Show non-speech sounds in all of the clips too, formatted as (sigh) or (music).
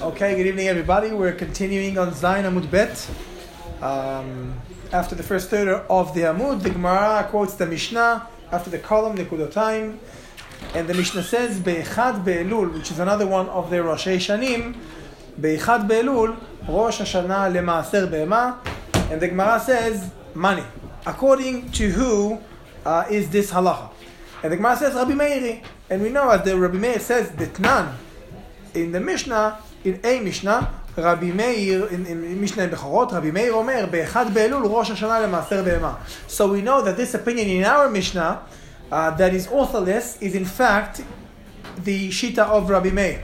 Okay, good evening, everybody. We're continuing on Zayin Amud Bet. Um, after the first third of the Amud, the Gemara quotes the Mishnah after the column Nekudotaim, and the Mishnah says Be'echad Be'elul, which is another one of the Rosh Shanim. Be'echad Be'elul, Rosh Hashanah leMaaser Be'ema, and the Gemara says money. According to who uh, is this halacha? And the Gemara says Rabbi Meiri, and we know as the Rabbi Meir says the Detnan in the Mishnah, in a Mishnah, רבי מאיר, in משנה בכורות, רבי מאיר אומר, באחד באלול ראש השנה למעשר בהמה. So we know that this opinion in our Mishnah, uh, that is authorless, is in fact the Shita of Rabbi Meir.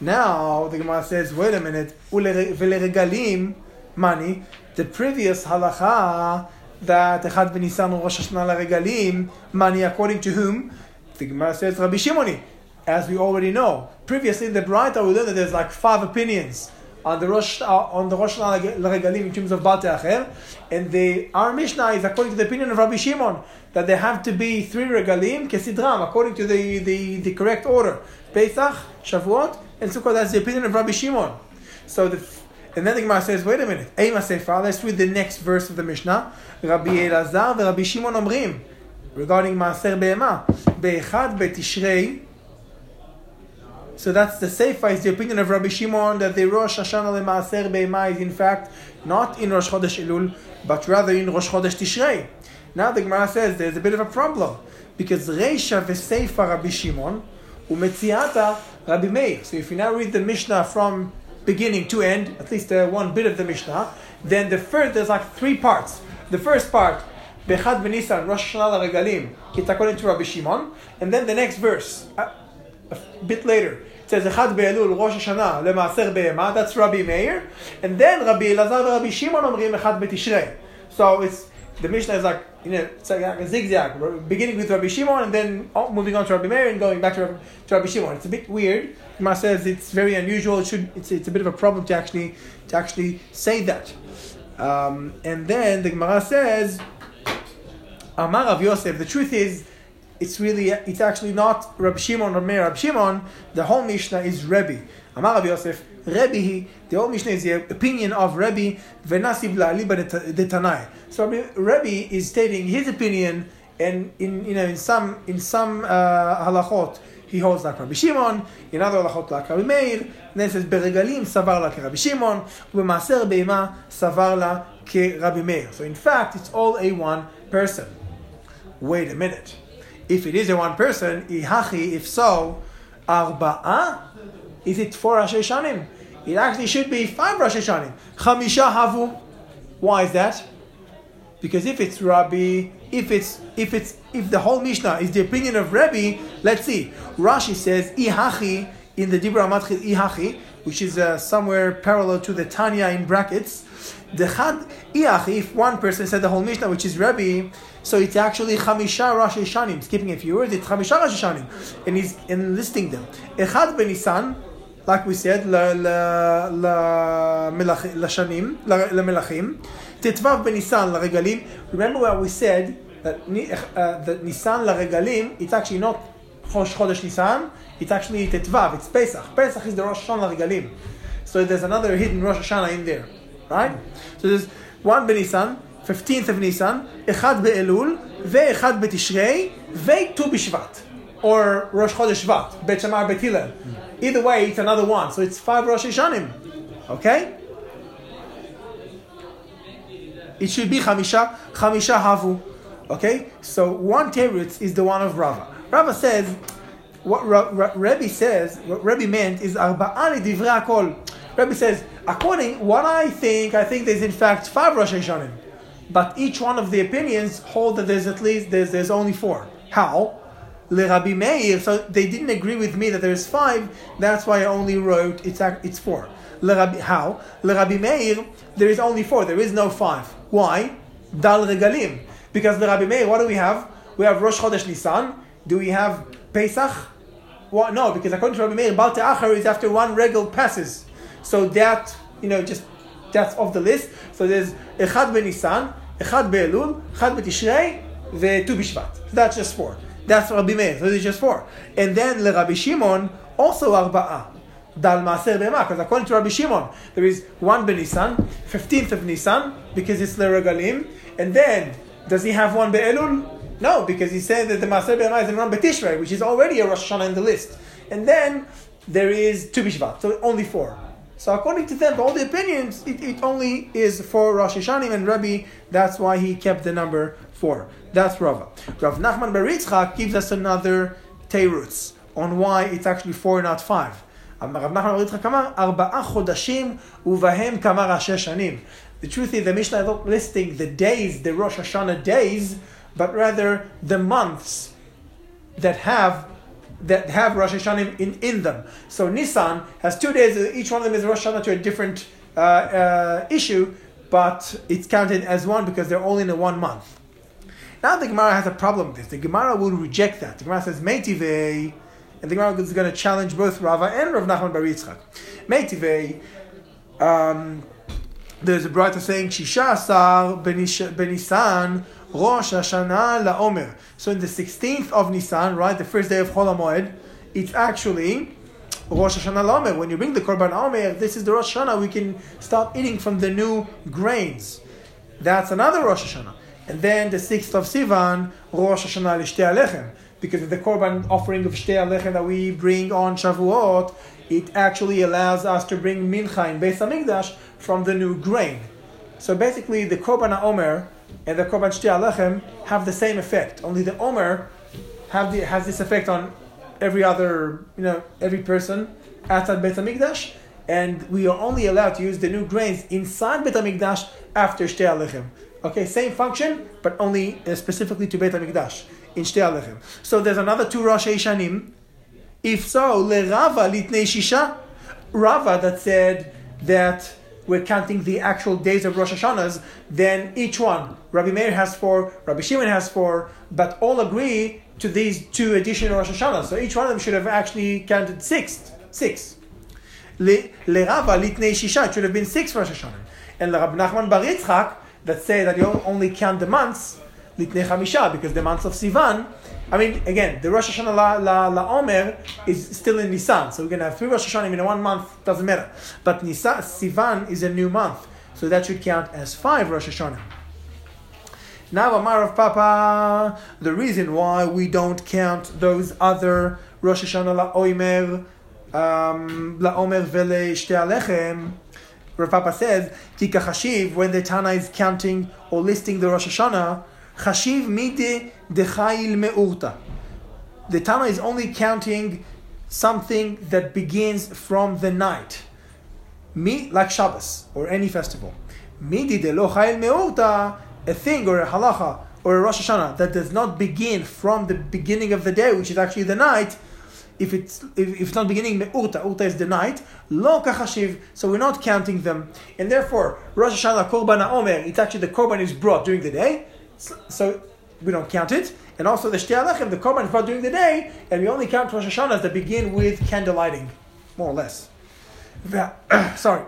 Now, the Gemara says, wait a minute, ולרגלים, money, the previous halacha, that אחד בניסן הוא ראש השנה לרגלים, money according to whom? The Gemara says, Rabbi Shimoni, as we already know. Previously, in the Braita, we learned that there's like five opinions on the Rosh uh, on the Rosh Regalim in terms of Bate Acher, and the our Mishnah is according to the opinion of Rabbi Shimon that there have to be three Regalim kesidram according to the, the, the correct order. Pesach, Shavuot, and Sukkot. That's the opinion of Rabbi Shimon. So the and then the Gemara says, wait a minute, Eima Sefer, let's read the next verse of the Mishnah. Rabbi Elazar and Rabbi Shimon Omrim, regarding Maaser Be'ema, Be'echad Be'tishrei, so that's the Seifa, is the opinion of Rabbi Shimon that the Rosh Hashanah Maaser Be'ema is in fact not in Rosh Chodesh Elul, but rather in Rosh Chodesh Tishrei. Now the Gemara says there's a bit of a problem, because Reisha v'Seifa Rabbi Shimon, umetziata Rabbi Meir. So if you now read the Mishnah from beginning to end, at least uh, one bit of the Mishnah, then the first, there's like three parts. The first part, Bechad Benisan, Rosh Hashanah Regalim, it's according to Rabbi Shimon, and then the next verse, uh, a bit later, it says Echad Be'elul Rosh Hashanah Lemaaser Be'ema. That's Rabbi Meir, and then Rabbi Elazar and Rabbi Shimon Omrim Echad Be'tishrei. So it's the Mishnah is like you know it's like a zigzag, beginning with Rabbi Shimon and then moving on to Rabbi Meir and going back to Rabbi, to Rabbi Shimon. It's a bit weird. Gemara says it's very unusual. It should it's, it's a bit of a problem to actually to actually say that. Um, and then the Gemara says, Amar Rav Yosef. The truth is it's really it's actually not Rabbi Shimon or Meir. Rabbi Shimon, the whole Mishnah is Rebbe. Amar Rabbi Yosef, Rebbe, the whole Mishnah is the opinion of Rebbe Venasiv La'aliba so, i So Rebbe is stating his opinion, and in you know in some in some uh, halachot he holds like Rabbi Shimon, in other halachot like Rabbi Meir. Then it says Beregalim savar la Rabbi Shimon, u'maaser beima savar la Rabbi Meir. So in fact, it's all a one person. Wait a minute. If it is a one person, ihachi, if so, arba'a, is it four Rosh Hashanim? It actually should be five Rosh Hashanim. Chamisha havu. Why is that? Because if it's Rabbi, if it's if it's if the whole Mishnah is the opinion of Rabbi, let's see. Rashi says ihachi in the Dibra Matchil ihachi, which is uh, somewhere parallel to the Tanya in brackets. The chad ihachi, if one person said the whole Mishnah, which is Rabbi, so it's actually Chamisha Rosh Hashanim. Skipping a few words, it's Chamisha Rosh Hashanim. And he's enlisting them. Echad Benisan, like we said, לשנים, למלכים. ט"ו בניסן לרגלים. Remember where we said that, uh, that Nisan לרגלים, it's actually not Chodesh Nisan, it's actually ט"ו, it's Pesach. Pesach is the Rosh Hashanah לרגלים. So there's another hidden Rosh Hashanah in there, right? So there's one Benisan, 15th of Nisan, Echad Be'elul, Ve'echad Be'tishrei, Ve'tu B'Shvat. Or Rosh Chodesh Shvat, Bet Shamar Bet Hillel. Either way, it's another one. So it's five Rosh Hashanim. Okay? It should be Chamisha, Chamisha Havu. Okay? So one Teretz is the one of Rava. Rava says, what Rebbe says, what Rebbe meant is Arba'ani Divrei Akol. Rebbe says, according what I think, I think there's in fact five Rosh Hashanim but each one of the opinions hold that there's at least there's, there's only four. How? Le Rabbi Meir, so they didn't agree with me that there's five. That's why I only wrote it's it's four. Le Rabbi, how? Le Rabbi Meir, there is only four. There is no five. Why? Dal regalim. Because Le Rabbi Meir, what do we have? We have Rosh Chodesh Nisan. Do we have Pesach? What? No, because according to Rabbi Meir, Bal Te'achar is after one regal passes. So that you know just that's off the list. So there's Echad benisan, Echad be'elul, Echad be'tishrei, ve'tu bishvat. That's just four. That's Rabbi Meir. So there's just four. And then le Rabbi Shimon, also arba'a. Dal Maser Bema, because according to Rabbi Shimon, there is one Benisan, 15th of Nisan, because it's Leregalim, and then does he have one Be'elul? No, because he said that the Maser Bema is in one Betishrei, which is already a Rosh Hashanah in the list. And then there is Tu Bishvat, so only four. So according to them, all the opinions, it, it only is for Rosh Hashanah and Rabbi. That's why he kept the number four. That's Rava. Rav Nachman Baritzchak gives us another teirutz on why it's actually four, not five. Rav Nachman Baritzchak אמר, ארבעה חודשים ובהם כמה ראשי שנים. The truth is, the Mishnah is not listing the days, the Rosh Hashanah days, but rather the months that have that have Rosh Hashanah in, in them. So Nissan has two days, each one of them is Rosh Hashanah to a different uh, uh, issue, but it's counted as one because they're all in a one month. Now the Gemara has a problem with this. The Gemara will reject that. The Gemara says, Meitive, and the Gemara is going to challenge both Rava and Rav Nachman Bar Yitzchak. Meitive, um, there's a Braita saying, Shisha Asar Benisan, Rosh Hashanah LaOmer. So in the 16th of Nisan, right, the first day of Chol HaMoed, it's actually Rosh Hashanah LaOmer. When you bring the Korban Omer, this is the Rosh Hashanah, we can start eating from the new grains. That's another Rosh Hashanah. And then the 6th of Sivan, Rosh Hashanah Lishtei Alechem. Because of the Korban offering of Shtei Alechem that we bring on Shavuot, it actually allows us to bring Mincha in Beis HaMikdash from the new grain. So basically, the Korban Omer and the Korban Shtei Alechem have the same effect. Only the Omer have the, has this effect on every other, you know, every person outside Beit HaMikdash, and we are only allowed to use the new grains inside Beit HaMikdash after Shtei Alechem. Okay, same function, but only uh, specifically to Beit HaMikdash in Shtei Alechem. So there's another two Rosh Hashanim. If so, LeRava litnei Shisha, Rava that said that we're counting the actual days of Rosh Hashanahs, then each one, Rabbi Meir has four, Rabbi Shimon has four, but all agree to these two additional Rosh Hashanahs. So each one of them should have actually counted six. Six. Le Rava litnei Shisha, it should have been six Rosh Hashanah. And Rabbi Nachman Bar Yitzchak, that say that you only count the months, litnei Chamisha, because the months of Sivan, I mean, again, the Rosh Hashanah La, La, La Omer is still in Nisan, so we're going to have three Rosh Hashanah in one month, doesn't matter. But Nisan, Sivan is a new month, so that should count as five Rosh Hashanah. Now, Amar Rav Papa, the reason why we don't count those other Rosh Hashanah La Omer, um, La Omer Vele Alechem, Rav Papa says, Tika Chashiv, when the Tana is counting or listing the Rosh Hashanah, Chashiv mide dechail me'urta. The Tana is only counting something that begins from the night. Mi, like Shabbos or any festival. Midi de lo chayil me'urta, a thing or a halacha or a Rosh Hashanah that does not begin from the beginning of the day, which is actually the night, if it's if, it's not beginning me'urta, urta is the night, lo kachashiv, so we're not counting them. And therefore, Rosh Hashanah Korban Omer, it's actually the Korban is brought during the day, so, we don't count it. And also the Shtei Alechem, the Korban is brought during the day, and we only count Rosh Hashanahs that begin with candle lighting, more or less. (coughs) Sorry.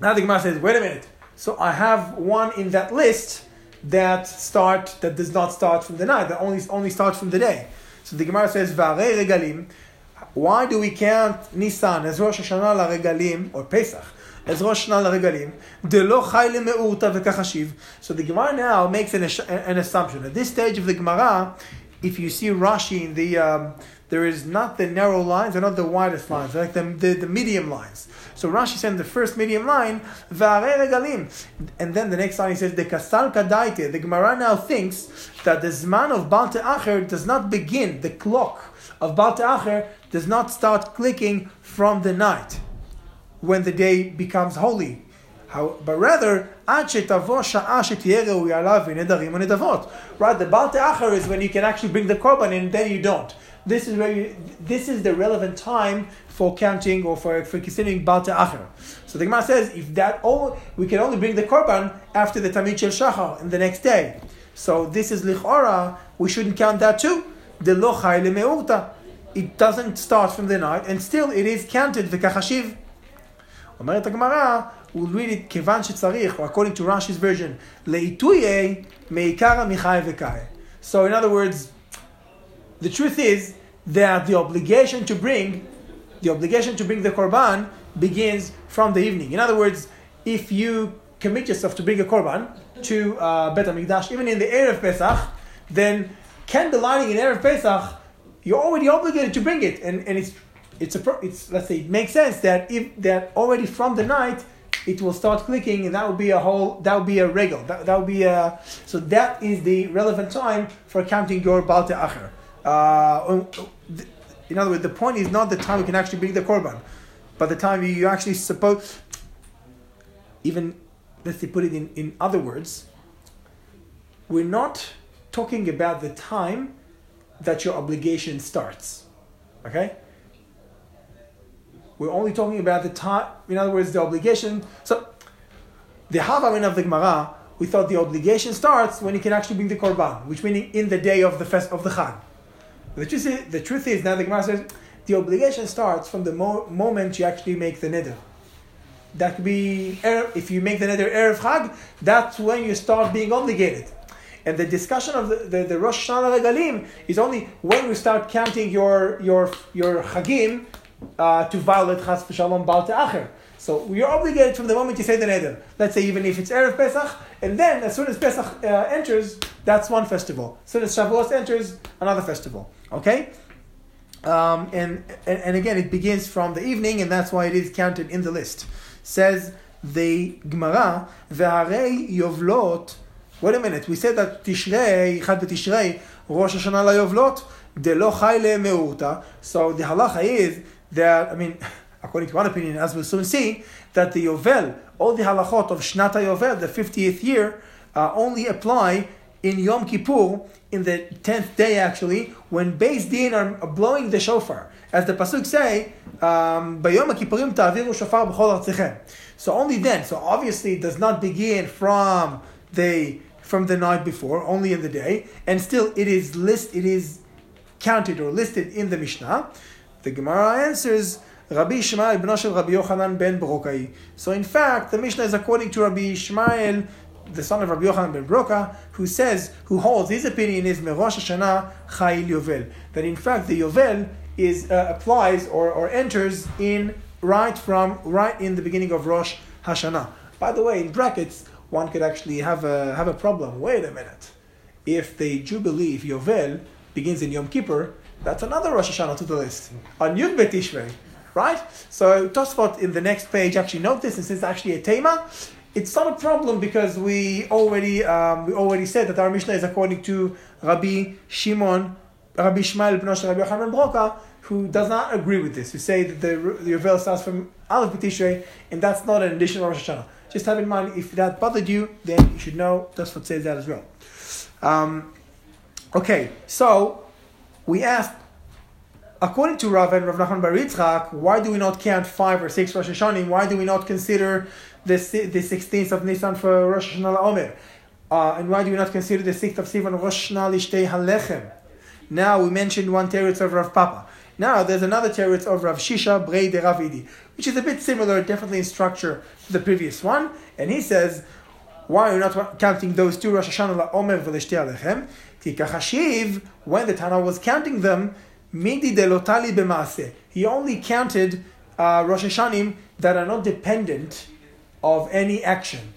Now the Gemara says, wait a minute. So I have one in that list that start that does not start from the night, that only only starts from the day. So the Gemara says, regalim. Why do we count Nisan as Rosh Hashanah la regalim or Pesach? Regalim, Delo Chai Me'urta V'Kachashiv. So the Gemara now makes an, an assumption. At this stage of the Gemara, if you see Rashi in the, um, there is not the narrow lines, they're not the widest lines, they're like the, the, the medium lines. So Rashi said the first medium line, V'are Regalim. And then the next line he says, the Kasal Kadaite. The Gemara now thinks that the Zman of Baal Te'acher does not begin, the clock of Baal Te'acher does not start clicking from the night when the day becomes holy. How, but rather, right, the Baal Te'achar is when you can actually bring the korban and then you don't. This is where you, this is the relevant time for counting or for, for considering Baal Te'achar. So the Gemara says, if that all, we can only bring the korban after the Tamid Shel Shachar in the next day. So this is lichora, we shouldn't count that too. The lochai lemeurta. It doesn't start from the night, and still it is counted the v'kachashiv. אומרת הגמרא, we'll read it כיוון שצריך, or according to Rashi's version, לעיתויי מעיקר עמיחי וקאי. So in other words, the truth is that the obligation to bring the obligation to bring the korban begins from the evening. In other words, if you commit yourself to bring a korban to uh, Bet HaMikdash, even in the Erev Pesach, then candle lighting in Erev Pesach, you're already obligated to bring it. And, and it's, it's, a, it's, let's say, it makes sense that if that already from the night, it will start clicking, and that will be a whole, that will be a regal. That, that will be a, so that is the relevant time for counting your Balte Acher. Uh, in other words, the point is not the time you can actually bring the korban, but the time you actually suppose. Even let's say put it in, in other words, we're not talking about the time that your obligation starts. Okay? We're only talking about the time, in other words, the obligation. So, the Havamin of the Gemara, we thought the obligation starts when you can actually bring the Korban, which meaning in the day of the fest of the Chag. The truth is, the truth is now the Gemara says the obligation starts from the mo- moment you actually make the neder. That could be if you make the neder erev chag. That's when you start being obligated. And the discussion of the, the, the Rosh Hashanah Regalim is only when you start counting your your your chagim uh, to violate chas v'shalom bal acher. So you're obligated from the moment you say the neder. Let's say even if it's erev Pesach, and then as soon as Pesach uh, enters, that's one festival. As soon as Shavuos enters, another festival. Okay? Um, and, and, and again, it begins from the evening, and that's why it is counted in the list. Says the Gemara, Ve'arei Yovlot. Wait a minute, we said that Tishrei, Chad Tishrei, Rosh Hashanah la Yovlot, de lo me'uta. So the halacha is that, I mean, (laughs) according to one opinion, as we'll soon see, that the Yovel, all the halachot of Shnata Yovel, the 50th year, uh, only apply in Yom Kippur, in the 10th day actually, when Beis Din are blowing the shofar. As the Pasuk say, um. So only then, so obviously it does not begin from the from the night before, only in the day, and still it is list it is counted or listed in the Mishnah. The Gemara answers, Rabbi Ishmael ibn Rabbi Yochanan ben Brokai. So in fact, the Mishnah is according to Rabbi Ishmael the son of Rabbi Yochanan ben Broka, who says, who holds his opinion is Merosh Hashanah Chayil Yovel. That in fact the Yovel is uh, applies or, or enters in right from right in the beginning of Rosh Hashanah. By the way, in brackets, one could actually have a have a problem. Wait a minute. If the Jubilee, if Yovel, begins in Yom Kippur, that's another Rosh Hashanah to the list. On Yud Bet. Right? So Tosfot in the next page actually note this, and actually a tema, it's not a problem because we already um, we already said that our Mishnah is according to Rabbi Shimon, Rabbi Shmuel ibn Rabbi Yochanan Broka, who does not agree with this. Who say that the the Yovel starts from Aleph B'Tishrei, and that's not an additional Rosh Hashanah. Just have in mind if that bothered you, then you should know what says that as well. Um, okay, so we asked. According to Rav and Rav Nachman Bar Yitzchak, why do we not count five or six Rosh Hashanah? Why do we not consider the, the 16th of Nisan for Rosh Hashanah Omer? Uh, and why do we not consider the 6th of Sivan Rosh Hashanah Lishtei Halechem? Now we mentioned one teretz of Rav Papa. Now there's another teretz of Rav Shisha Brei de Rav Idi, which is a bit similar, definitely in structure to the previous one. And he says, why are you not counting those two Rosh Hashanah Omer v'Lishtei Halechem? Tikachashiv, when the Tana was counting them, Midi de lotali b'maaseh. He only counted uh, Rosh Hashanim that are not dependent of any action.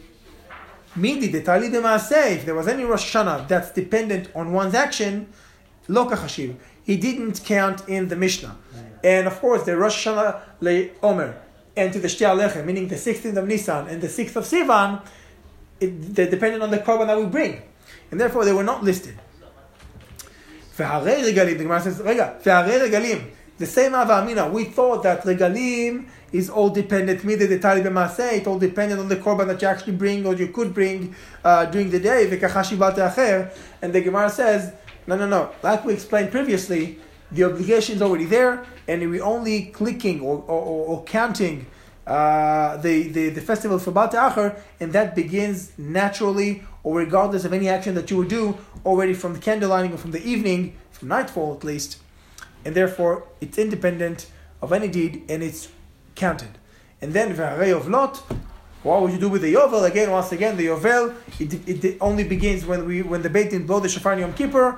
Midi detali say if there was any Rosh Hashanah that's dependent on one's action, lo kachashiv. He didn't count in the Mishnah. And of course, the Rosh Hashanah le Omer and to the Shtia meaning the 16th of Nisan and the 6th of Sivan, it, they depended on the korban that we bring, and therefore they were not listed. Regalim. The Gemara says, "Rega, regalim." The same Ava Amina. We thought that regalim is all dependent. Mida detali b'maaseh. It all dependent on the korban that you actually bring or you could bring uh, during the day. And the Gemara says, "No, no, no." Like we explained previously, the obligation is already there, and we're only clicking or, or, or counting uh, the, the, the festival for Bal Acher, and that begins naturally or regardless of any action that you would do already from the candle lighting or from the evening, from nightfall at least, and therefore it's independent of any deed and it's counted. And then V'harei Yovlot, what would you do with the Yovel? Again, once again, the Yovel, it, it only begins when we when the Beit Din blow the Shofar Yom Kippur.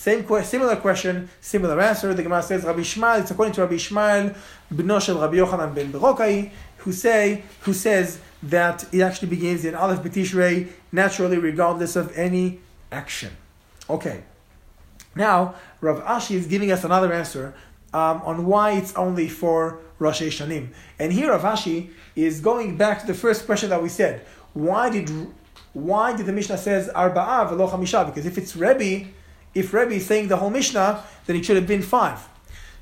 Same que- similar question, similar answer. The Gemara says Rabbi Ishmael. It's according to Rabbi Ishmael, bno shel Rabbi Yochanan ben Berokai, who say who says that it actually begins in Aleph B'Tishrei naturally, regardless of any action. Okay. Now Rav Ashi is giving us another answer um, on why it's only for Rosh Hashanim. And here Rav Ashi is going back to the first question that we said. Why did why did the Mishnah says Arba'a v'lo? Because if it's Rebbe, if Rebbe is saying the whole Mishnah, then it should have been five.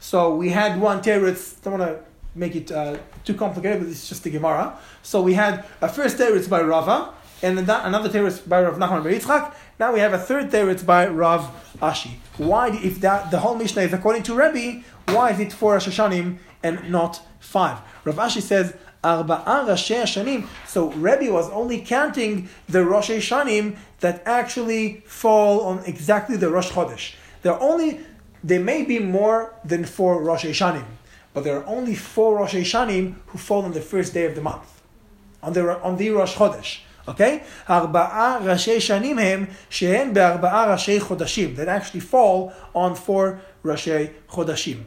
So we had one teretz. Don't want to make it uh, too complicated, but it's just the Gemara. So we had a first teretz by Rava, and then another teretz by Rav Nachman Bar Yitzchak. Now we have a third teretz by Rav Ashi. Why, if that the whole Mishnah is according to Rebbe, why is it four Rosh Hashanim and not five? Rav Ashi says. Arba'a Rashi Hashanim. So Rebbe was only counting the Rosh Hashanim that actually fall on exactly the Rosh Chodesh. There are only, there may be more than four Rosh Hashanim, but there are only four Rosh Hashanim who fall on the first day of the month, on the, on the Rosh Chodesh. Okay? Arba'a Rashi Hashanim hem, be'arba'a Rashi Chodashim, that actually fall on four Rosh Chodashim.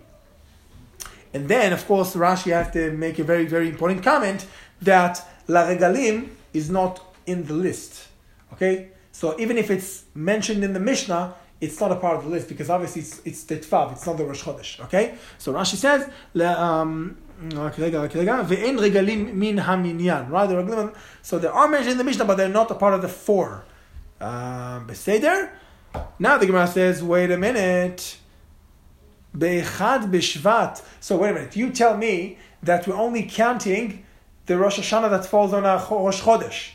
And then, of course, Rashi has to make a very, very important comment that La Regalim is not in the list. Okay? So even if it's mentioned in the Mishnah, it's not a part of the list because obviously it's, it's Tetvav, it's not the Rosh Chodesh. Okay? So Rashi says, um, רק רגע, רק רגע, ואין רגלים מן המניין, right? The רגלים, so they are mentioned in the Mishnah, but they're not a part of the four. Um, בסדר? Now the Gemara says, wait a minute. Be'echad b'shvat. So wait a minute. You tell me that we're only counting the Rosh Hashanah that falls on a Cho- Rosh Chodesh.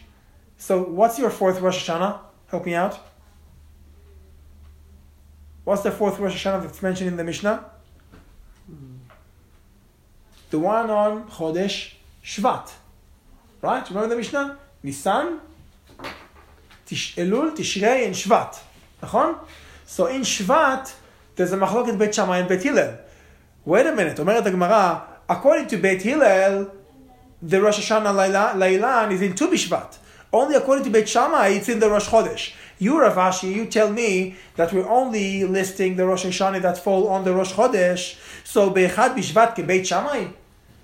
So what's your fourth Rosh Hashanah? Help me out. What's the fourth Rosh Hashanah that's mentioned in the Mishnah? The one on Chodesh Shvat. Right? Remember the Mishnah? Nisan, Tish, Elul, Tishrei, and Shvat. נכון? So in Shvat, there's a machloket Beit Shammai and Beit Hillel. Wait a minute, Omer the Gemara, according to Beit Hillel, the Rosh Hashanah Lailan is in Tu Bishvat. Only according to Beit Shammai, it's in the Rosh Chodesh. You, Rav Ashi, you tell me that we're only listing the Rosh Hashanah that fall on the Rosh Chodesh, so Bechad Bishvat ke Beit Shammai.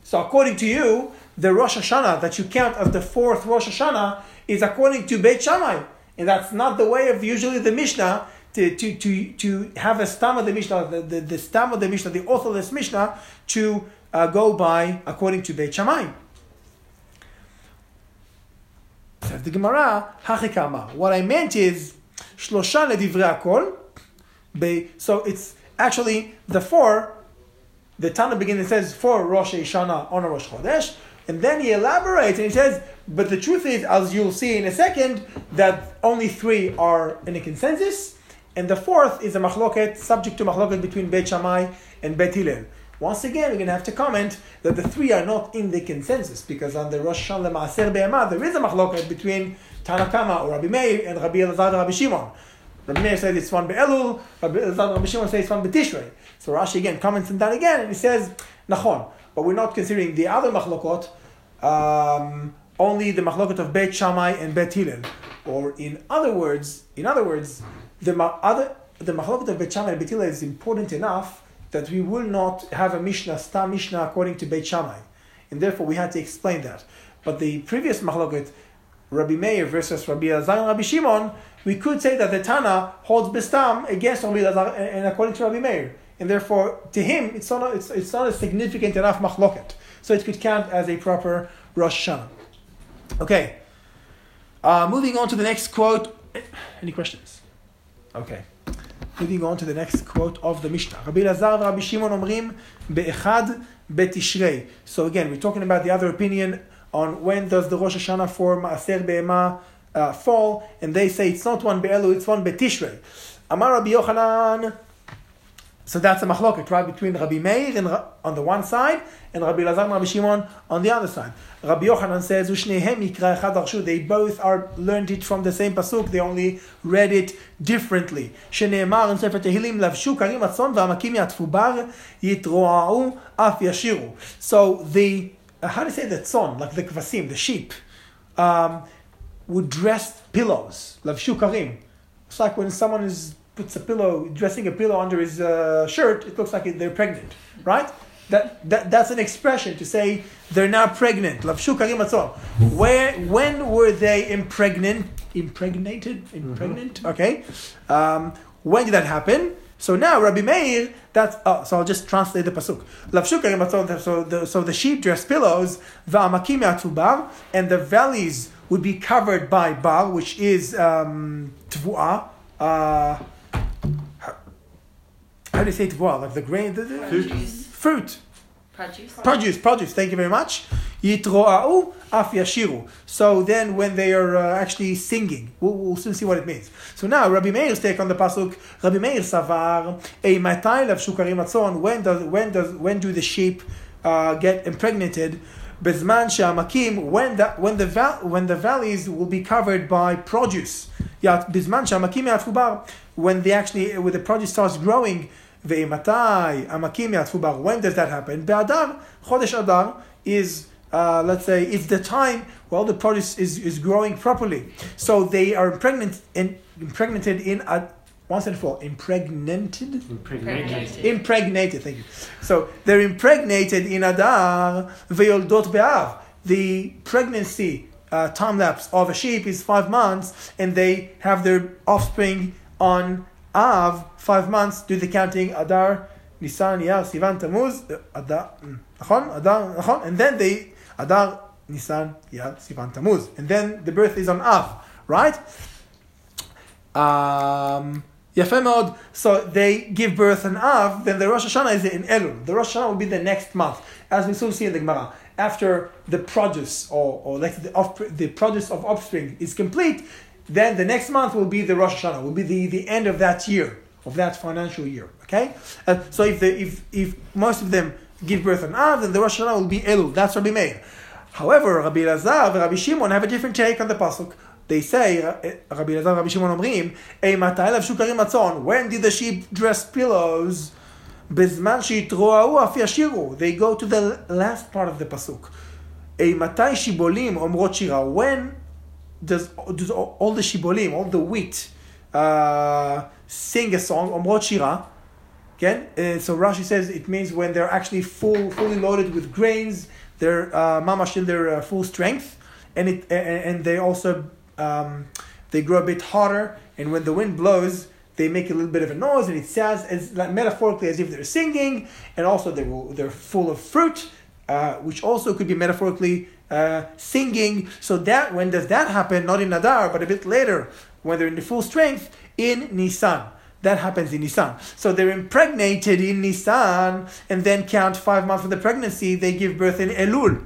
So according to you, the Rosh Hashanah that you count as the fourth Rosh Hashanah is according to Beit Shammai. And that's not the way of usually the Mishnah to, to, to, to have a stam of the Mishnah, the, the, the stam of the Mishnah, the author of this Mishnah, to uh, go by according to Beit Shammai. Says the Gemara, Hachikama. What I meant is, Shlosha ledivre akol. So it's actually the four, the Tana beginning says four Rosh Hashanah on a Rosh Chodesh, and then he elaborates and he says, but the truth is, as you'll see in a second, that only three are in a consensus, and the fourth is a machloket, subject to machloket between Beit Shammai and Beit Hillel. Once again, we're going to have to comment that the three are not in the consensus, because on the Rosh Hashanah Maaser Be'emah, there is a machloket between Tanakama or Rabbi Meir and Rabbi Elazar Rabbi Shimon. Rabbi Meir says it's one Be'elul, Rabbi Elazar Rabbi Shimon says it's one Be'tishrei. So Rashi again comments on that again, and he says, Nachon, but we're not considering the other machlokot, um, only the machlokot of Beit Shammai and Beit Hillel. Or in other words, in other words, the other the machlokot of Beit Shammai and Beit Hillel is important enough that we will not have a Mishnah, Stam Mishnah according to Beit Shammai. And therefore we had to explain that. But the previous machlokot, Rabbi Meir versus Rabbi and Rabbi Shimon, we could say that the Tana holds Bestam against Rabbi and and according to Rabbi Meir. And therefore, to him, it's not a, it's, it's not a significant enough machloket. So it could count as a proper Rosh Hashanah. Okay. Uh, moving on to the next quote. Any questions? Okay. Moving on to the next quote of the Mishnah. Rabbi Lazar and Rabbi Shimon omrim be'echad betishrei. So again, we're talking about the other opinion on when does the Rosh Hashanah for Maaser Be'ema uh, fall, and they say it's not one Be'elu, it's one Betishrei. Amar Rabbi Yochanan. So that's a machloket, right, between Rabbi Meir on the one side and Rabbi Lazar and Rabbi Shimon on the other side. Rabbi Yochanan says, "Ushnehem yikra echad arshu." They both are learned it from the same pasuk. They only read it differently. Sheneemar in Sefer Tehillim, "Lavshu karim atzon v'amakim yatfu bar yitroa'u af. So the uh, how do you say the tzon, like the kvasim, the sheep, um, would dress pillows. Lavshu karim. It's like when someone is puts a pillow, dressing a pillow under his uh, shirt, it looks like they're pregnant, right? That, that, that's an expression to say they're now pregnant. Where, when were they impregnant, impregnated? Impregnant? Mm-hmm. Okay. Um, when did that happen? So now Rabbi Meir, that's oh, so I'll just translate the pasuk. So the so the sheep dress pillows, and the valleys would be covered by bar, which is um, tvua. Uh, how do you say tvua? Like the grain, the, the, fruit. Produce. Produce, produce. Thank you very much. Yitroa'u af yashiru. So then, when they are uh, actually singing, we'll, we'll, soon see what it means. So now, Rabbi Meir's take on the pasuk. Rabbi Meir savar a matai lav shukarim atzon. When does when does when do the sheep uh, get impregnated? Bezman shamakim when the when the when the valleys will be covered by produce. Yat bezman shamakim when they actually when the produce starts growing Ve'matai amakim yatfubar. When does that happen? Be'adar, chodesh adar is uh, let's say it's the time well the produce is, is growing properly. So they are pregnant in, impregnated in a once and for all impregnated impregnated impregnated thank you so they're impregnated in adar ve'oldot be'av the pregnancy uh, time lapse of a sheep is five months and they have their offspring on Av, five months, do the counting, Adar, Nisan, Iyar, Sivan, Tammuz, uh, Adar, mm, Adar, and then they, Adar, Nisan, Iyar, Sivan, Tammuz. And then the birth is on Av, right? Um, so they give birth on Av, then the Rosh Hashanah is in Elul. The Rosh Hashanah will be the next month, as we soon see in the Gemara. After the produce, or, or like the, the produce of offspring is complete, then the next month will be the Rosh Hashanah, will be the, the end of that year, of that financial year. Okay? Uh, so if, the, if, if most of them give birth on Av, then the Rosh Hashanah will be Elul. That's Rabbi Meir. However, Rabbi Lazar and Rabbi Shimon have a different take on the pasuk. They say, uh, Rabbi Lazar and Rabbi Shimon אומרים, when did the sheep dress pillows? בזמן שהתרועעו אף ישירו. They go to the last part of the pasuk. מתי שיבולים אומרות שירה? When does, does all the shibolim, all the wheat, uh, sing a song, shira. Again, uh, so Rashi says it means when they're actually full, fully loaded with grains, they're uh, mamash in their uh, full strength, and it and they also um, they grow a bit hotter, and when the wind blows, they make a little bit of a noise, and it sounds as like, metaphorically as if they're singing, and also they will, they're full of fruit, uh, which also could be metaphorically uh, singing. So that when does that happen? Not in Nadar, but a bit later, when they're in the full strength in Nisan. That happens in Nisan. So they're impregnated in Nisan, and then count five months of the pregnancy. They give birth in Elul.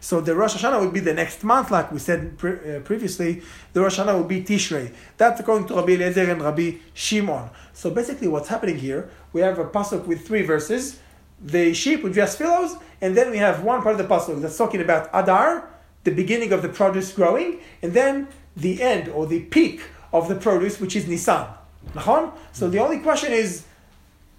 So the Rosh Hashanah will be the next month, like we said pre- uh, previously. The Rosh Hashanah will be Tishrei. That's according to Rabbi Eliezer and Rabbi Shimon. So basically, what's happening here? We have a pasuk with three verses the sheep with dress pillows, and then we have one part of the pasuk that's talking about Adar, the beginning of the produce growing, and then the end or the peak of the produce, which is Nisan. So the only question is,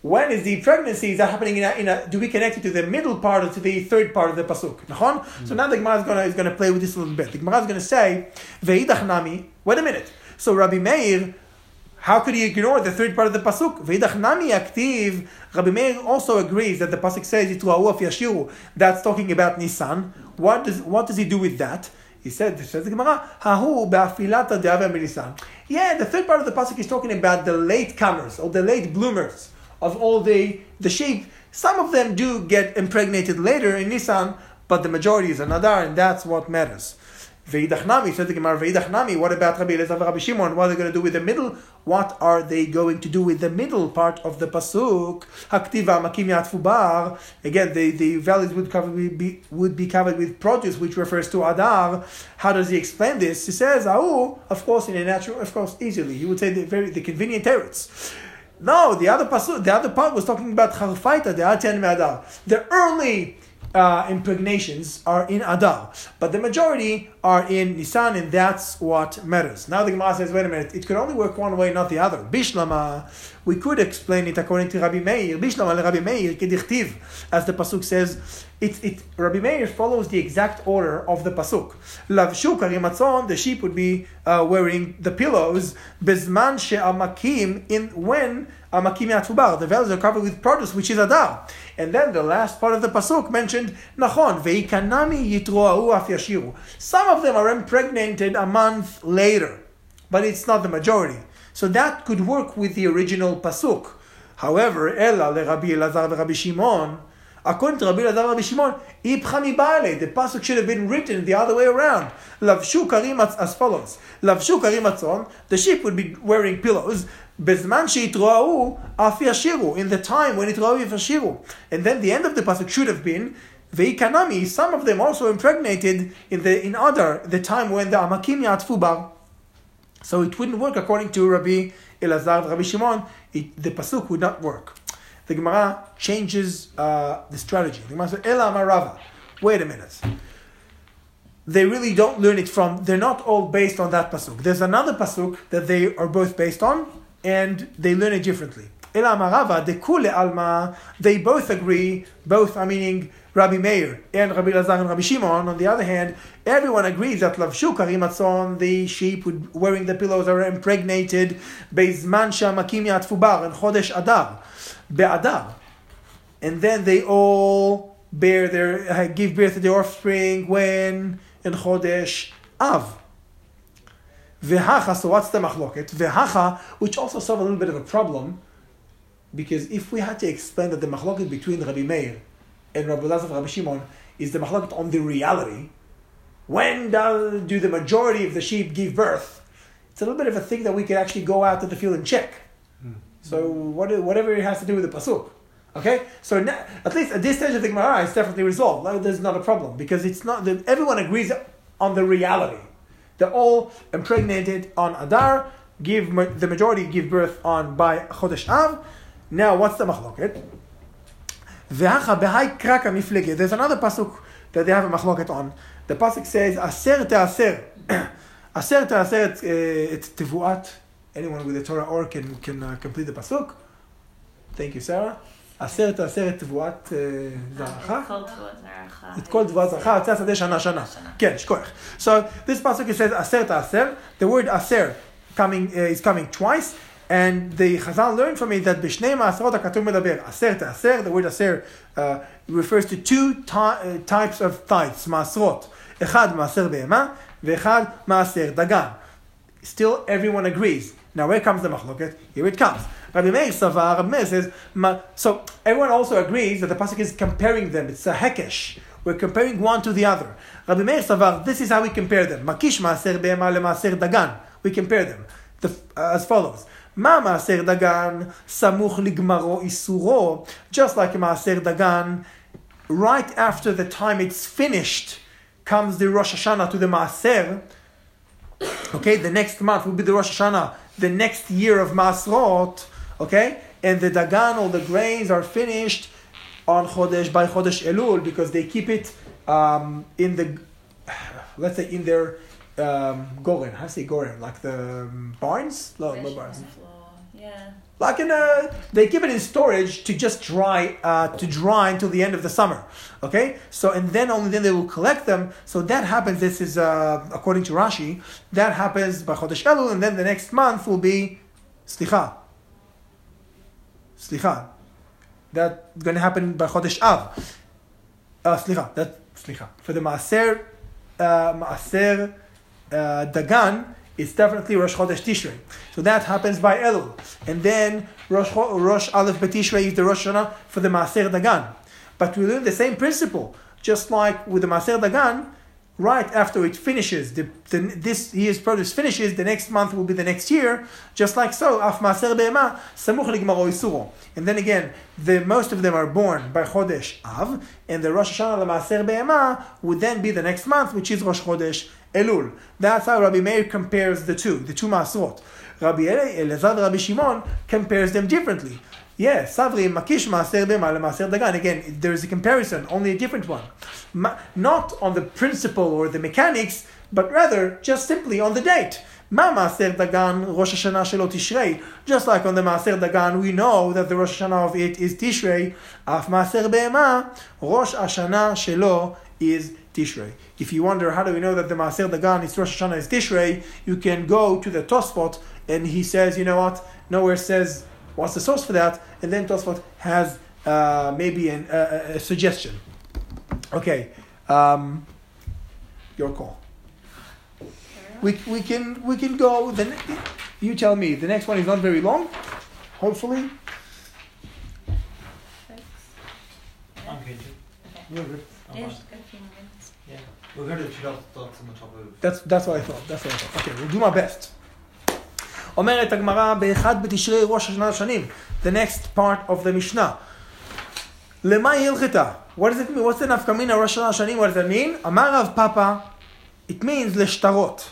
when is the pregnancy? Is that happening in a, in a do we connect it to the middle part or to the third part of the pasuk? Mm-hmm. So now the Gemara is gonna is gonna play with this a little bit. The Gemara is gonna say, Veidach nami. Wait a minute. So Rabbi Meir how could he ignore the third part of the pasuk? Veidach nami aktiv. Rabbi Meir also agrees that the pasuk says "Yitruahu yashiru." That's talking about Nisan. What does what does he do with that? He said, says the Gemara, Hahu ba'afilata Nisan. Yeah, the third part of the pasuk is talking about the late comers or the late bloomers of all the the sheep. Some of them do get impregnated later in Nisan, but the majority is another, and that's what matters. Veidachnami, says the Gemara, Veidachnami, what about Rabbi Elazar Rabbi Shimon? What are they going to do with the middle? What are they going to do with the middle part of the Pasuk? Haktiva Makim Yatfubar. Again, the, the valleys would, cover, be, would be covered with produce, which refers to Adar. How does he explain this? He says, Ahu, of course, in a natural, of course, easily. He would say the very the convenient teretz. No, the other pasuk, the other part was talking about Charfaita, the Atian Me'adar. The early uh, impregnations are in Adar, but the majority are in Nisan, and that's what matters. Now the Gemara says, wait a minute, it could only work one way, not the other. Bishlama, we could explain it according to Rabbi Meir. Bishlama le Rabbi Meir, kedichtiv, as the pasuk says. It, it, Rabbi Meir follows the exact order of the pasuk. Lavshu karimatzon, the sheep would be uh, wearing the pillows. Bezman she'amakim, in when the valleys are covered with produce, which is adar. And then the last part of the pasuk mentioned nachon veikanami yitroau af yashiru. Some of them are impregnated a month later, but it's not the majority. So that could work with the original pasuk. However, ela le Rabbi Elazar Rabbi Shimon. According to Rabbi Elazar Rabbi Shimon, Ibchami Bale, the pasuk should have been written the other way around. Lavshu karim as follows. Lavshu karim atzon, the sheep would be wearing pillows. Bezman she'itroa'u af yashiru, in the time when itroa'u yashiru. And then the end of the pasuk should have been, Veikanami, some of them also impregnated in the in other the time when the Amakim yatfu bar. So it wouldn't work according to Rabbi Elazar, Rabbi Shimon. The pasuk would not work the Gemara changes uh, the strategy. The Gemara says, Ela Marava. Wait a minute. They really don't learn it from, they're not all based on that pasuk. There's another pasuk that they are both based on, and they learn it differently. Ela Marava, the Kule Alma, they both agree, both are meaning Rabbi Meir and Rabbi Lazar and Rabbi Shimon. On the other hand, everyone agrees that Lavshu Karimatzon, the sheep wearing the pillows are impregnated, Beizman Shamakim Yatfubar, and Chodesh Adar. Be'adar. And then they all bear their, uh, give birth to their offspring when? In Chodesh Av. Vehacha, so what's the machloket? Vehacha, which also solves a little bit of a problem, because if we had to explain that the machloket between Rabbi Meir and Rabbi Lazar Rabbi Shimon is the machloket on the reality, when do, do the majority of the sheep give birth? It's a little bit of a thing that we could actually go out to the field and check. Hmm. So what, whatever it has to do with the pasuk. Okay, so now, at least at this stage of the Gemara, it's definitely resolved. Like, there's not a problem because it's not everyone agrees on the reality. They're all impregnated on Adar. Give the majority give birth on by Chodesh Av. Now, what's the machloket? There's another pasuk that they have a machloket on. The pasuk says, "Aser te'aser." (clears throat) Aser te'aser. It's tevuat anyone with the Torah or can can uh, complete the pasuk. Thank you, Sarah. עשרת עשרת תבואת זרעך. את כל תבואת זרעך, יוצא השדה שנה שנה. כן, שכוח. So this pasuk says עשרת עשר. The word עשר coming, uh, is coming twice. And the Chazal learned from it that בשני מעשרות הכתוב מדבר עשרת עשר, the word עשר uh, refers to two types of tithes, מעשרות. אחד מעשר בהמה ואחד מעשר דגן. Still everyone agrees. Now, where comes the machloket? Here it comes. Rabbi Meir Savar, Rabbi Meir says, so everyone also agrees that the pasuk is comparing them. It's a hekesh. We're comparing one to the other. Rabbi Meir Savar, this is how we compare them. Makish maaser be'ema le'maaser dagan. We compare them the, uh, as follows. Ma maaser dagan samuch ligmaro isuro. Just like maaser dagan, right after the time it's finished, comes the Rosh Hashanah to the maaser. Okay, the next month will be the Rosh Hashanah the next year of Masrot, okay? And the Dagan, all the grains are finished on Chodesh, by Chodesh Elul, because they keep it um, in the, (sighs) let's say, in their um, Goren. How do you say Goren? Like the um, barns? No, no barns. Yeah. Like in a, they keep it in storage to just dry, uh, to dry until the end of the summer. Okay, so and then only then they will collect them. So that happens. This is uh, according to Rashi. That happens by Chodesh Elul, and then the next month will be Slicha. Slicha. That's going to happen by Chodesh Av. Uh, slicha. That slicha for the Maaser, uh, uh, Dagan it's definitely Rosh Chodesh Tishrei. So that happens by Elul. And then Rosh, Rosh Aleph Betishrei is the Rosh Hashanah for the Maaser Dagan. But we learn the same principle, just like with the Maaser Dagan, right after it finishes, the, the, this year's produce finishes, the next month will be the next year, just like so, Be'ema. And then again, the, most of them are born by Chodesh Av, and the Rosh Hashanah Maaser Be'ema would then be the next month, which is Rosh Chodesh Elul. That's how Rabbi Meir compares the two, the two Masrot. Rabbi Elazar Rabbi Shimon compares them differently. Yeah, Savri Makish Maaser Bema Maaser Dagan. Again, there is a comparison, only a different one. Not on the principle or the mechanics, but rather just simply on the date. Ma Maaser Dagan Rosh Hashanah Shelo Tishrei. Just like on the Maaser Dagan, we know that the Rosh Hashanah of it is Tishrei. Af Maaser Bema Rosh Hashanah Shelo is Tishrei. If you wonder how do we know that the Maaser Dagan is Rosh Hashanah is Tishrei, you can go to the Tosfot and he says, you know what? Nowhere says what's the source for that, and then Tosfot has uh, maybe an, uh, a suggestion. Okay, um, your call. We, we can we can go. Then you tell me. The next one is not very long. Hopefully, Six. I'm good. You're good. Yeah, fine. a few minutes. Yeah. We're going to shoot off thoughts on the top of. That's that's what I thought. That's what I thought. Okay, we'll do my best. אומרת הגמרא באחד בתשרי ראש השנה לשנים. The next part of the Mishnah. למה היא הלכתה? What does it mean? What's the נפקא מינה ראש השנה לשנים? What does that mean? אמר רב פאפא, it means לשטרות.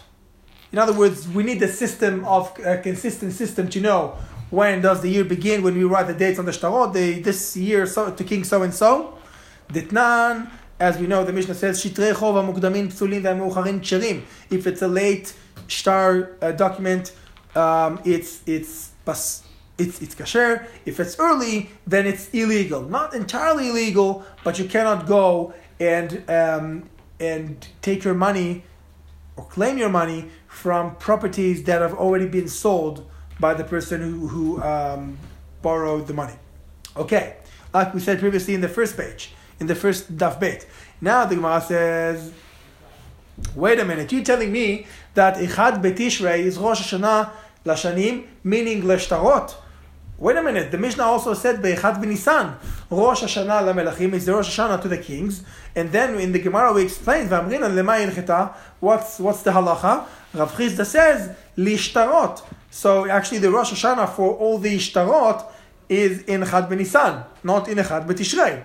In other words, we need a system of a consistent system to know when does the year begin when we write the dates on the shtarot. The, this year so, to king so and so. Ditnan, as we know, the Mishnah says, שיטרי חוב המוקדמים פסולים והמאוחרים כשרים. If it's a late shtar uh, document, um, it's it's bas, it's it's kasher. If it's early, then it's illegal. Not entirely illegal, but you cannot go and um, and take your money or claim your money from properties that have already been sold by the person who, who um, borrowed the money. Okay, like we said previously in the first page, in the first daf bet. Now the Gemara says, wait a minute, you're telling me that Ichad Betishrei is Rosh Hashanah Lashanim, meaning Leshtarot? Wait a minute, the Mishnah also said Be'echad B'Nisan, Rosh Hashanah LaMelachim is the Rosh Hashanah to the kings, and then in the Gemara we explain, what's, what's the halacha? Rav Chisda says, Lishtarot. So actually the Rosh Hashanah for all the Ishtarot is in Chad B'Nisan, not in Echad B'Tishrei.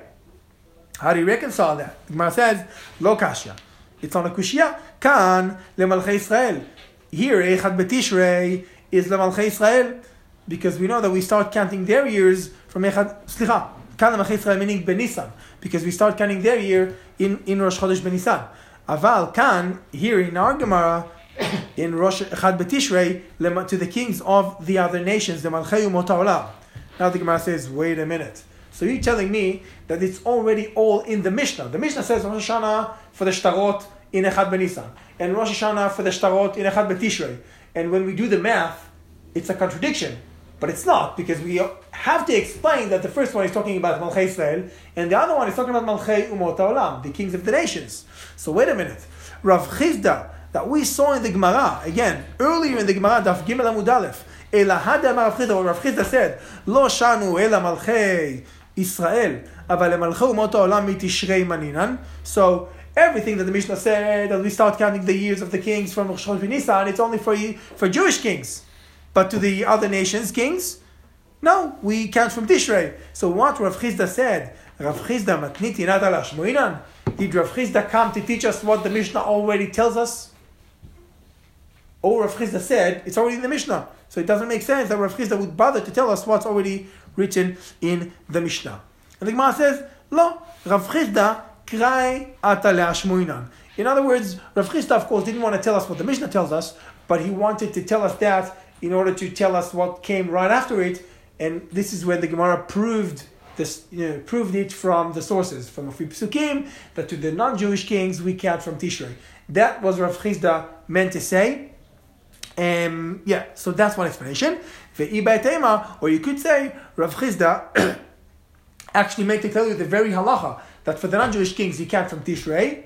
How do you reconcile that? The Gemara says, Lo Kashya. It's on a Kushya. Kan lemalchei Israel. Here, Echad Betishrei is lemalchei Israel because we know that we start counting their years from Echad. Slicha. Lemalchei Israel meaning Benisan because we start counting their year in, in Rosh Chodesh Benisan. Aval Kan here in our Gemara (coughs) in Rosh Echad Betishrei to the kings of the other nations, the Malchei Umot Haolam. Now the Gemara says, wait a minute. So you're telling me that it's already all in the Mishnah. The Mishnah says Rosh Hashanah for the Shtarot in Echad Benisan, and Rosh Hashanah for the Shtarot in Echad Betishrei. And when we do the math, it's a contradiction. But it's not, because we have to explain that the first one is talking about Malchay Israel, and the other one is talking about Malchay Umot HaOlam, the kings of the nations. So wait a minute. Rav Chisda, that we saw in the Gemara, again, earlier in the Gemara, Daf Gimel Amud Aleph, אלא הדה אמר רב חיסדא, רב חיסדא said, Lo shanu Ela מלכי Israel, אבל למלכי אומות העולם mitishrei maninan. So, everything that the Mishnah said, that we start counting the years of the kings from Rosh Chodesh Nisan, it's only for, for Jewish kings. But to the other nations' kings, no, we count from Tishrei. So what Rav Chisda said, Rav Chisda matniti nat lashmoinan, did Rav Chisda come to teach us what the Mishnah already tells us? All Rav Chisda said, it's already in the Mishnah. So it doesn't make sense that Rav Chisda would bother to tell us what's already written in the Mishnah. And the Gemara says, Lo, Rav Chisda In other words, Rav Chisda, of course, didn't want to tell us what the Mishnah tells us, but he wanted to tell us that in order to tell us what came right after it. And this is when the Gemara proved this, you know, proved it from the sources, from a few psukim, that to the non-Jewish kings we count from Tishrei. That was Rav Chisda meant to say. Um, yeah, so that's one explanation. Or you could say Rav Chisda (coughs) actually meant to tell you the very halacha that for the non-Jewish kings you count from Tishrei,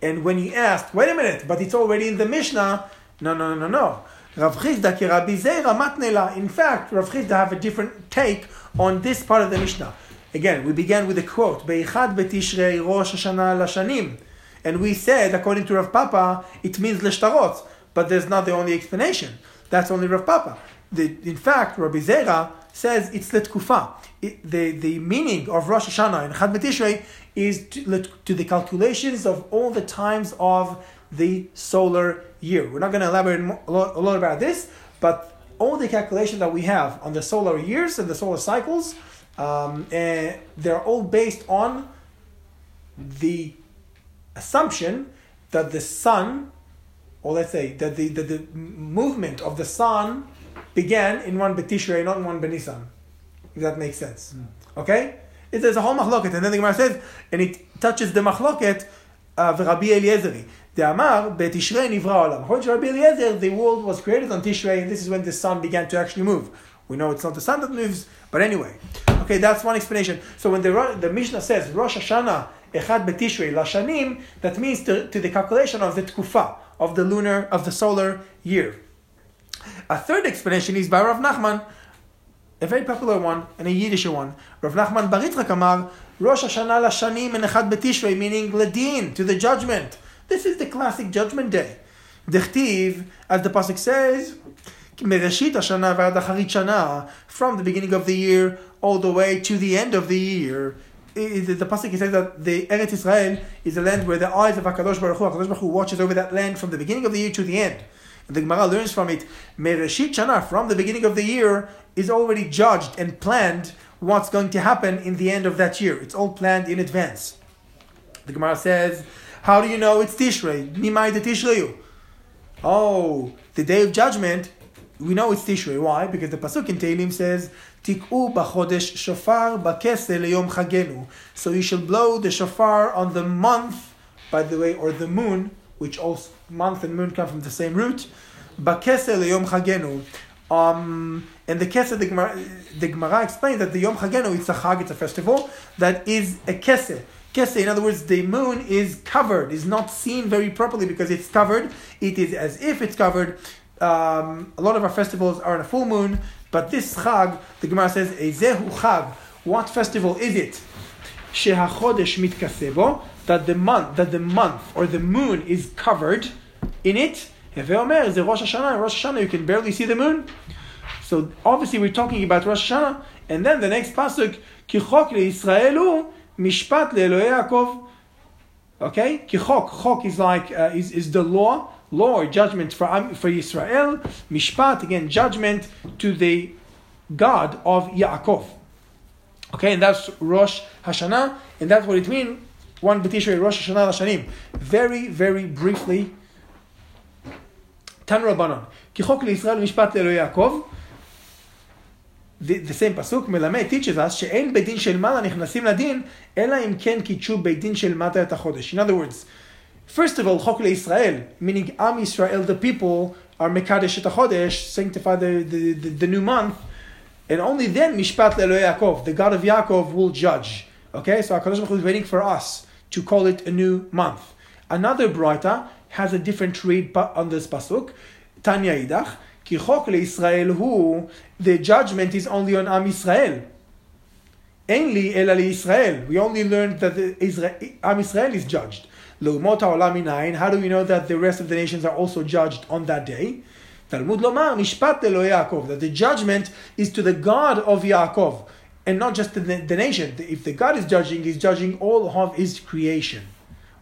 and when he asked, wait a minute, but it's already in the Mishnah. No, no, no, no. Rav Chisda ki Rabbi matnela. In fact, Rav Chisda have a different take on this part of the Mishnah. Again, we began with a quote, Be'echad betishrei Rosh Hashanah lashanim. And we said, according to Rav Papa, it means leshtarot. But there's not the only explanation. That's only Rav Papa. The, in fact, Rabbi Zera says it's letkufa. It, the, the meaning of Rosh Hashanah and Chad B'Tishrei is to, to the calculations of all the times of the solar year. We're not going to elaborate a lot, a lot about this, but all the calculations that we have on the solar years and the solar cycles Um, and they're all based on the assumption that the sun, or let's say that the, that the movement of the sun began in one Betishrei, not in one Benisan. If that makes sense. Okay? It, there's a whole machloket, and then the Gemara says, and it touches the machloket of Rabbi Eliezeri. The Amar, Betishrei nivra olam. According to Rabbi Eliezer, the world was created on Tishrei, and this is when the sun began to actually move. We know it's not the sun that moves, but anyway. Okay, that's one explanation. So when the, the Mishnah says Rosh Hashanah Echad Betishrei Lashanim, that means to, to the calculation of the Tkufa, of the lunar, of the solar year. A third explanation is by Rav Nachman, a very popular one and a Yiddish one. Rav Nachman Bar Kamar: Rosh Hashanah Lashanim in Betishrei, meaning Ladin, to the judgment. This is the classic judgment day. Dechtiv, as the Pasuk says, from the beginning of the year all the way to the end of the year. The, the pasuk says that the Eretz Israel is a land where the eyes of Hakadosh Baruch Hu, Hakadosh Baruch Hu watches over that land from the beginning of the year to the end. The Gemara learns from it, Mereshit Shana, from the beginning of the year, is already judged and planned what's going to happen in the end of that year. It's all planned in advance. The Gemara says, How do you know it's Tishrei? Nimai de Tishreyu. Oh, the day of judgment, we know it's Tishrei. Why? Because the pasuk in Tehillim says, "Tik'u b'chodesh shofar b'kesel leyom chagenu." So you shall blow the shofar on the month, by the way, or the moon, which also month and moon come from the same root. B'kesel leyom chagenu. Um, and the kesed, the Gemara, the Gemara explains that the Yom Chagenu, it's a chag, it's a festival that is a kesed. Kesed, in other words, the moon is covered, is not seen very properly because it's covered. It is as if it's covered. Um, a lot of our festivals are on a full moon, but this chag, the Gemara says, Ezehu chag. What festival is it? That the month, that the month or the moon is covered in it. Is Rosh Hashanah. Rosh Hashanah, you can barely see the moon. So obviously, we're talking about Rosh Hashanah, and then the next pasuk, Kichok leIsraelu mishpat leEloi Yaakov. Okay, Kichok. Chok is like uh, is, is the law, law or judgment for for Israel. Mishpat again, judgment to the God of Yaakov. Okay, and that's Rosh Hashanah, and that's what it means One B'Tishrei Rosh Hashanah Lashanim. Very, very briefly. Tan Rabbanon. כי חוק לישראל משפט לאלוהי יעקב. The, the same פסוק מלמד, teaches us, שאין בית דין של מעלה נכנסים לדין, אלא אם כן קידשו בית דין של מטה את החודש. In other words, first of all, חוק לישראל, meaning עם ישראל, the people, are מקדש את החודש, sanctify the, the, the, the new month, and only then משפט לאלוהי יעקב, the God of Yaakov will judge. Okay, so HaKadosh Baruch Hu is waiting for us to call it a new month. Another Braita has a different read on this pasuk. Tanya idach ki chok leIsrael hu the judgment is only on Am Israel. el ali Israel. We only learned that the Israel, Am Israel is judged. Leumot haolam inayin. How do we know that the rest of the nations are also judged on that day? Talmud lomar mishpat Yaakov. That the judgment is to the God of Yaakov and not just the, the nation. If the God is judging, He's judging all of His creation.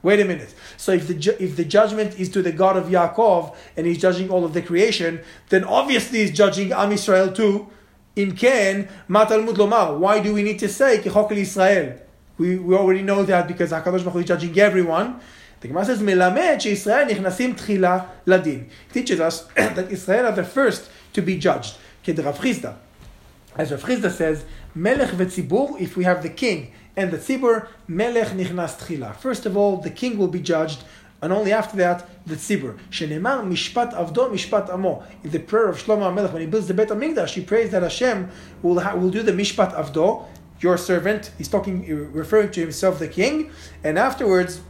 Wait a minute. So if the if the judgment is to the God of Yaakov and He's judging all of the creation, then obviously He's judging Am Israel too. In Ken, Matalmud Lomar. Why do we need to say Kehokel Israel? We, we already know that because Hakadosh Baruch Hu is judging everyone. The Gemara says, "Melamed Israel nichnasim tchila ladin. It teaches us (clears throat) that Israel are the first to be judged. כדרב Chisda. As Rav Chisda says, Melech v'tzibur, if we have the king and the tzibur, Melech nichnas tchila. First of all, the king will be judged, and only after that, the tzibur. Shenemar mishpat avdo mishpat amo. In the prayer of Shlomo HaMelech, when he builds the Bet HaMikdash, he prays that Hashem will, ha- will do the mishpat avdo, your servant. He's talking, referring to himself, the king, and afterwards,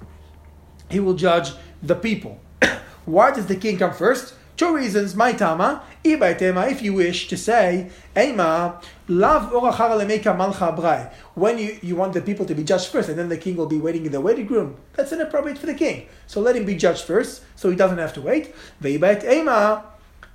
he will judge the people. (coughs) Why does the king come first? Two reasons. My tama, if you wish to say, ema, lav malcha. When you, you want the people to be judged first, and then the king will be waiting in the waiting room. That's inappropriate for the king. So let him be judged first, so he doesn't have to wait. Veibait ema,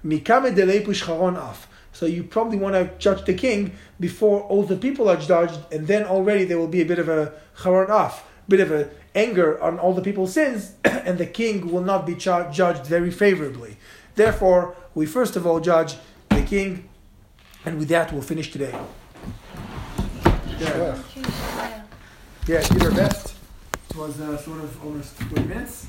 mikame delei pushcharon af. So you probably want to judge the king before all the people are judged, and then already there will be a bit of a charon af, bit of a anger on all the people's sins, (coughs) and the king will not be judged very favorably. Therefore, we first of all judge the king, and with that, we'll finish today. Yeah, yeah did our best. It was uh, sort of almost 20 minutes.